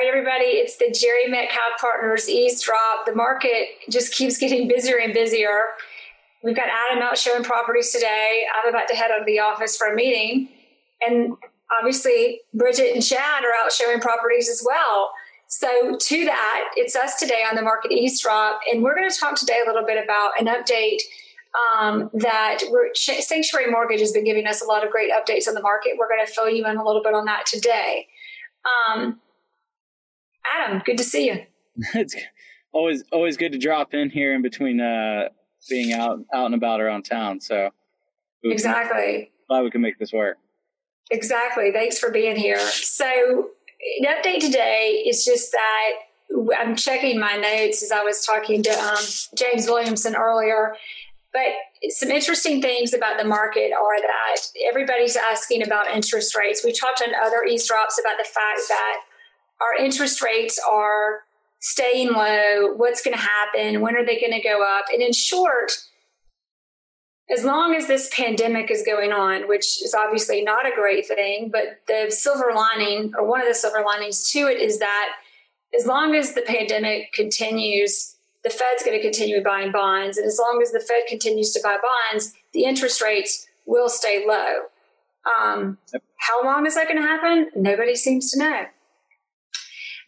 Right, everybody, it's the Jerry Metcalf Partners eavesdrop. The market just keeps getting busier and busier. We've got Adam out showing properties today. I'm about to head out of the office for a meeting. And obviously, Bridget and Chad are out showing properties as well. So, to that, it's us today on the market eavesdrop. And we're going to talk today a little bit about an update um, that Sanctuary Mortgage has been giving us a lot of great updates on the market. We're going to fill you in a little bit on that today. Um, Adam, good to see you. it's always always good to drop in here in between uh, being out out and about around town. So exactly, glad we can make this work. Exactly. Thanks for being here. So, an update today is just that I'm checking my notes as I was talking to um, James Williamson earlier. But some interesting things about the market are that everybody's asking about interest rates. We talked on other eavesdrops about the fact that our interest rates are staying low, what's going to happen, when are they going to go up? And in short, as long as this pandemic is going on, which is obviously not a great thing, but the silver lining, or one of the silver linings to it, is that as long as the pandemic continues, the Fed's going to continue buying bonds. And as long as the Fed continues to buy bonds, the interest rates will stay low. Um. How long is that going to happen? Nobody seems to know.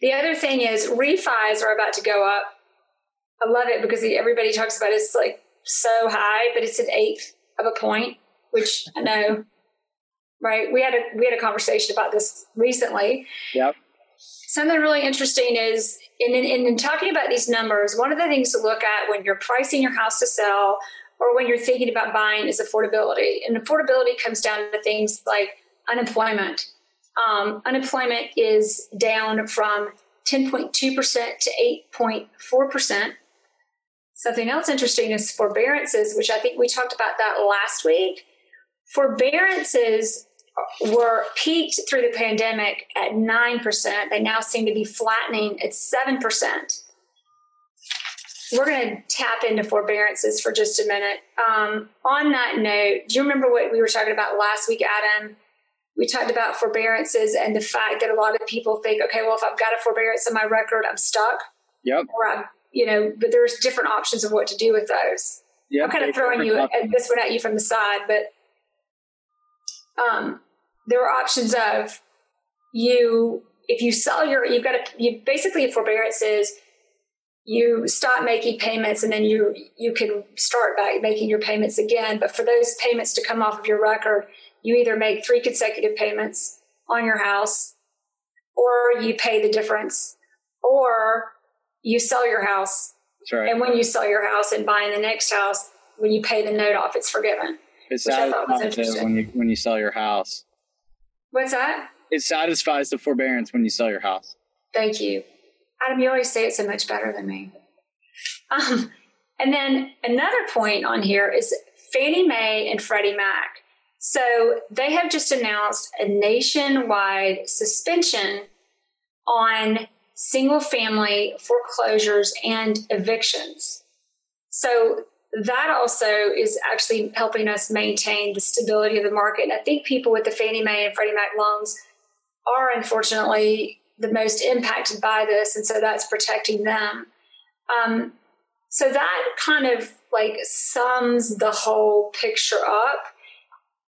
The other thing is refis are about to go up. I love it because everybody talks about it's like so high, but it's an eighth of a point, which I know, right? We had a we had a conversation about this recently. Yep. Something really interesting is in, in, in talking about these numbers, one of the things to look at when you're pricing your house to sell or when you're thinking about buying is affordability. And affordability comes down to things like unemployment um, unemployment is down from 10.2% to 8.4%. Something else interesting is forbearances, which I think we talked about that last week. Forbearances were peaked through the pandemic at 9%. They now seem to be flattening at 7%. We're going to tap into forbearances for just a minute. Um, on that note, do you remember what we were talking about last week, Adam? We talked about forbearances and the fact that a lot of people think, okay, well, if I've got a forbearance on my record, I'm stuck. Yep. Or I'm, you know, but there's different options of what to do with those. Yep. I'm kind of throwing you at this one at you from the side, but um, there are options of you if you sell your you've got a you basically forbearances you stop making payments and then you you can start back making your payments again but for those payments to come off of your record you either make three consecutive payments on your house or you pay the difference or you sell your house. Right. And when you sell your house and buy in the next house, when you pay the note off, it's forgiven. It's satisfies when you when you sell your house. What's that? It satisfies the forbearance when you sell your house. Thank you, Adam. You always say it so much better than me. Um, and then another point on here is Fannie Mae and Freddie Mac. So they have just announced a nationwide suspension on single family foreclosures and evictions. So that also is actually helping us maintain the stability of the market. And I think people with the Fannie Mae and Freddie Mac loans are unfortunately the most impacted by this, and so that's protecting them. Um, so that kind of like sums the whole picture up.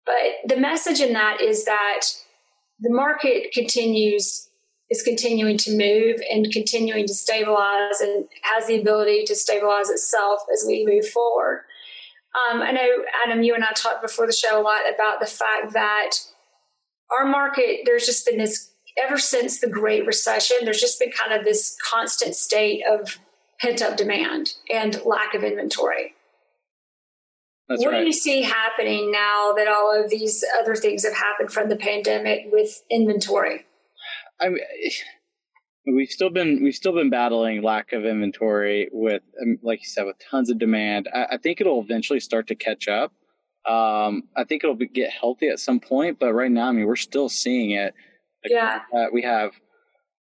But the message in that is that the market continues is continuing to move and continuing to stabilize and has the ability to stabilize itself as we move forward. Um, I know, Adam, you and I talked before the show a lot about the fact that our market, there's just been this, ever since the Great Recession, there's just been kind of this constant state of pent up demand and lack of inventory. That's what right. do you see happening now that all of these other things have happened from the pandemic with inventory? I mean, we've still been we've still been battling lack of inventory with, um, like you said, with tons of demand. I, I think it'll eventually start to catch up. Um, I think it'll be, get healthy at some point, but right now, I mean, we're still seeing it. Yeah, uh, we have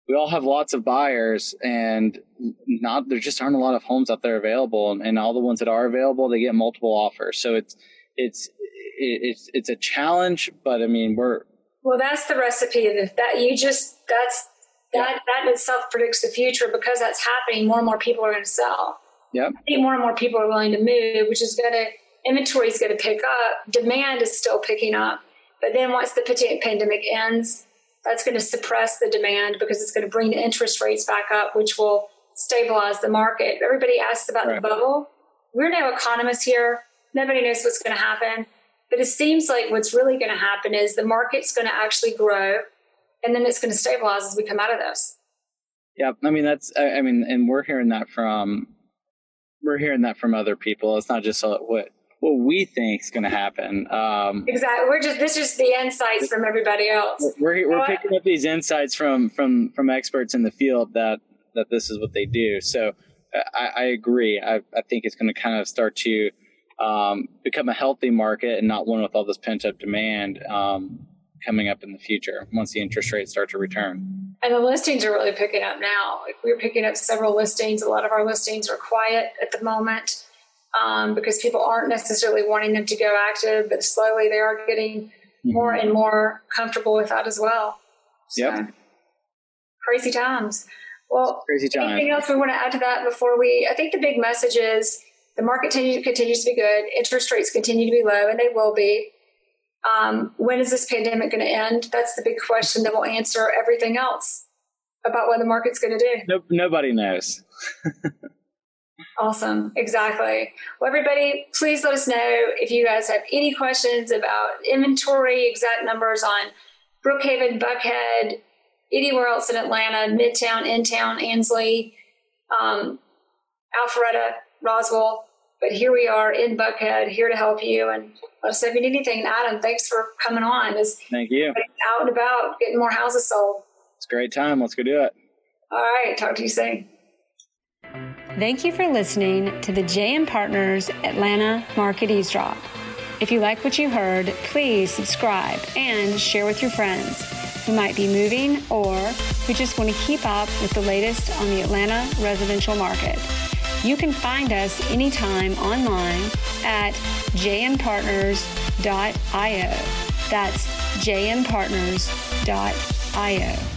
we all have lots of buyers, and not there just aren't a lot of homes out there available, and, and all the ones that are available, they get multiple offers. So it's it's it's it's a challenge, but I mean, we're well. That's the recipe of. That you just that's that that itself predicts the future because that's happening. More and more people are going to sell. yeah I think more and more people are willing to move, which is going to inventory is going to pick up. Demand is still picking up, but then once the pandemic ends, that's going to suppress the demand because it's going to bring the interest rates back up, which will stabilize the market. Everybody asks about right. the bubble. We're no economists here. Nobody knows what's going to happen. But it seems like what's really going to happen is the market's going to actually grow and then it's going to stabilize as we come out of this. Yeah, I mean that's I mean, and we're hearing that from we're hearing that from other people. It's not just uh, what what we think is going to happen. Um, exactly. We're just this is the insights from everybody else. We're we're picking up these insights from from from experts in the field that that this is what they do. So I, I agree. I, I think it's going to kind of start to um, become a healthy market and not one with all this pent up demand. Um, coming up in the future once the interest rates start to return. And the listings are really picking up now. We're picking up several listings. A lot of our listings are quiet at the moment um, because people aren't necessarily wanting them to go active, but slowly they are getting mm-hmm. more and more comfortable with that as well. So, yep. Crazy times. Well, crazy times. Anything else we want to add to that before we? I think the big message is the market continues to be good. Interest rates continue to be low, and they will be. Um, when is this pandemic going to end? That's the big question that will answer everything else about what the market's going to do. No, nobody knows. awesome. Exactly. Well, everybody, please let us know if you guys have any questions about inventory, exact numbers on Brookhaven, Buckhead, anywhere else in Atlanta, Midtown, Intown, Ansley, um, Alpharetta, Roswell. But here we are in Buckhead, here to help you and let us know if you need anything. And Adam, thanks for coming on. Is Thank you. Out and about, getting more houses sold. It's a great time. Let's go do it. All right. Talk to you soon. Thank you for listening to the JM Partners Atlanta Market Eavesdrop. If you like what you heard, please subscribe and share with your friends who might be moving or who just want to keep up with the latest on the Atlanta residential market. You can find us anytime online at jmpartners.io. That's jmpartners.io.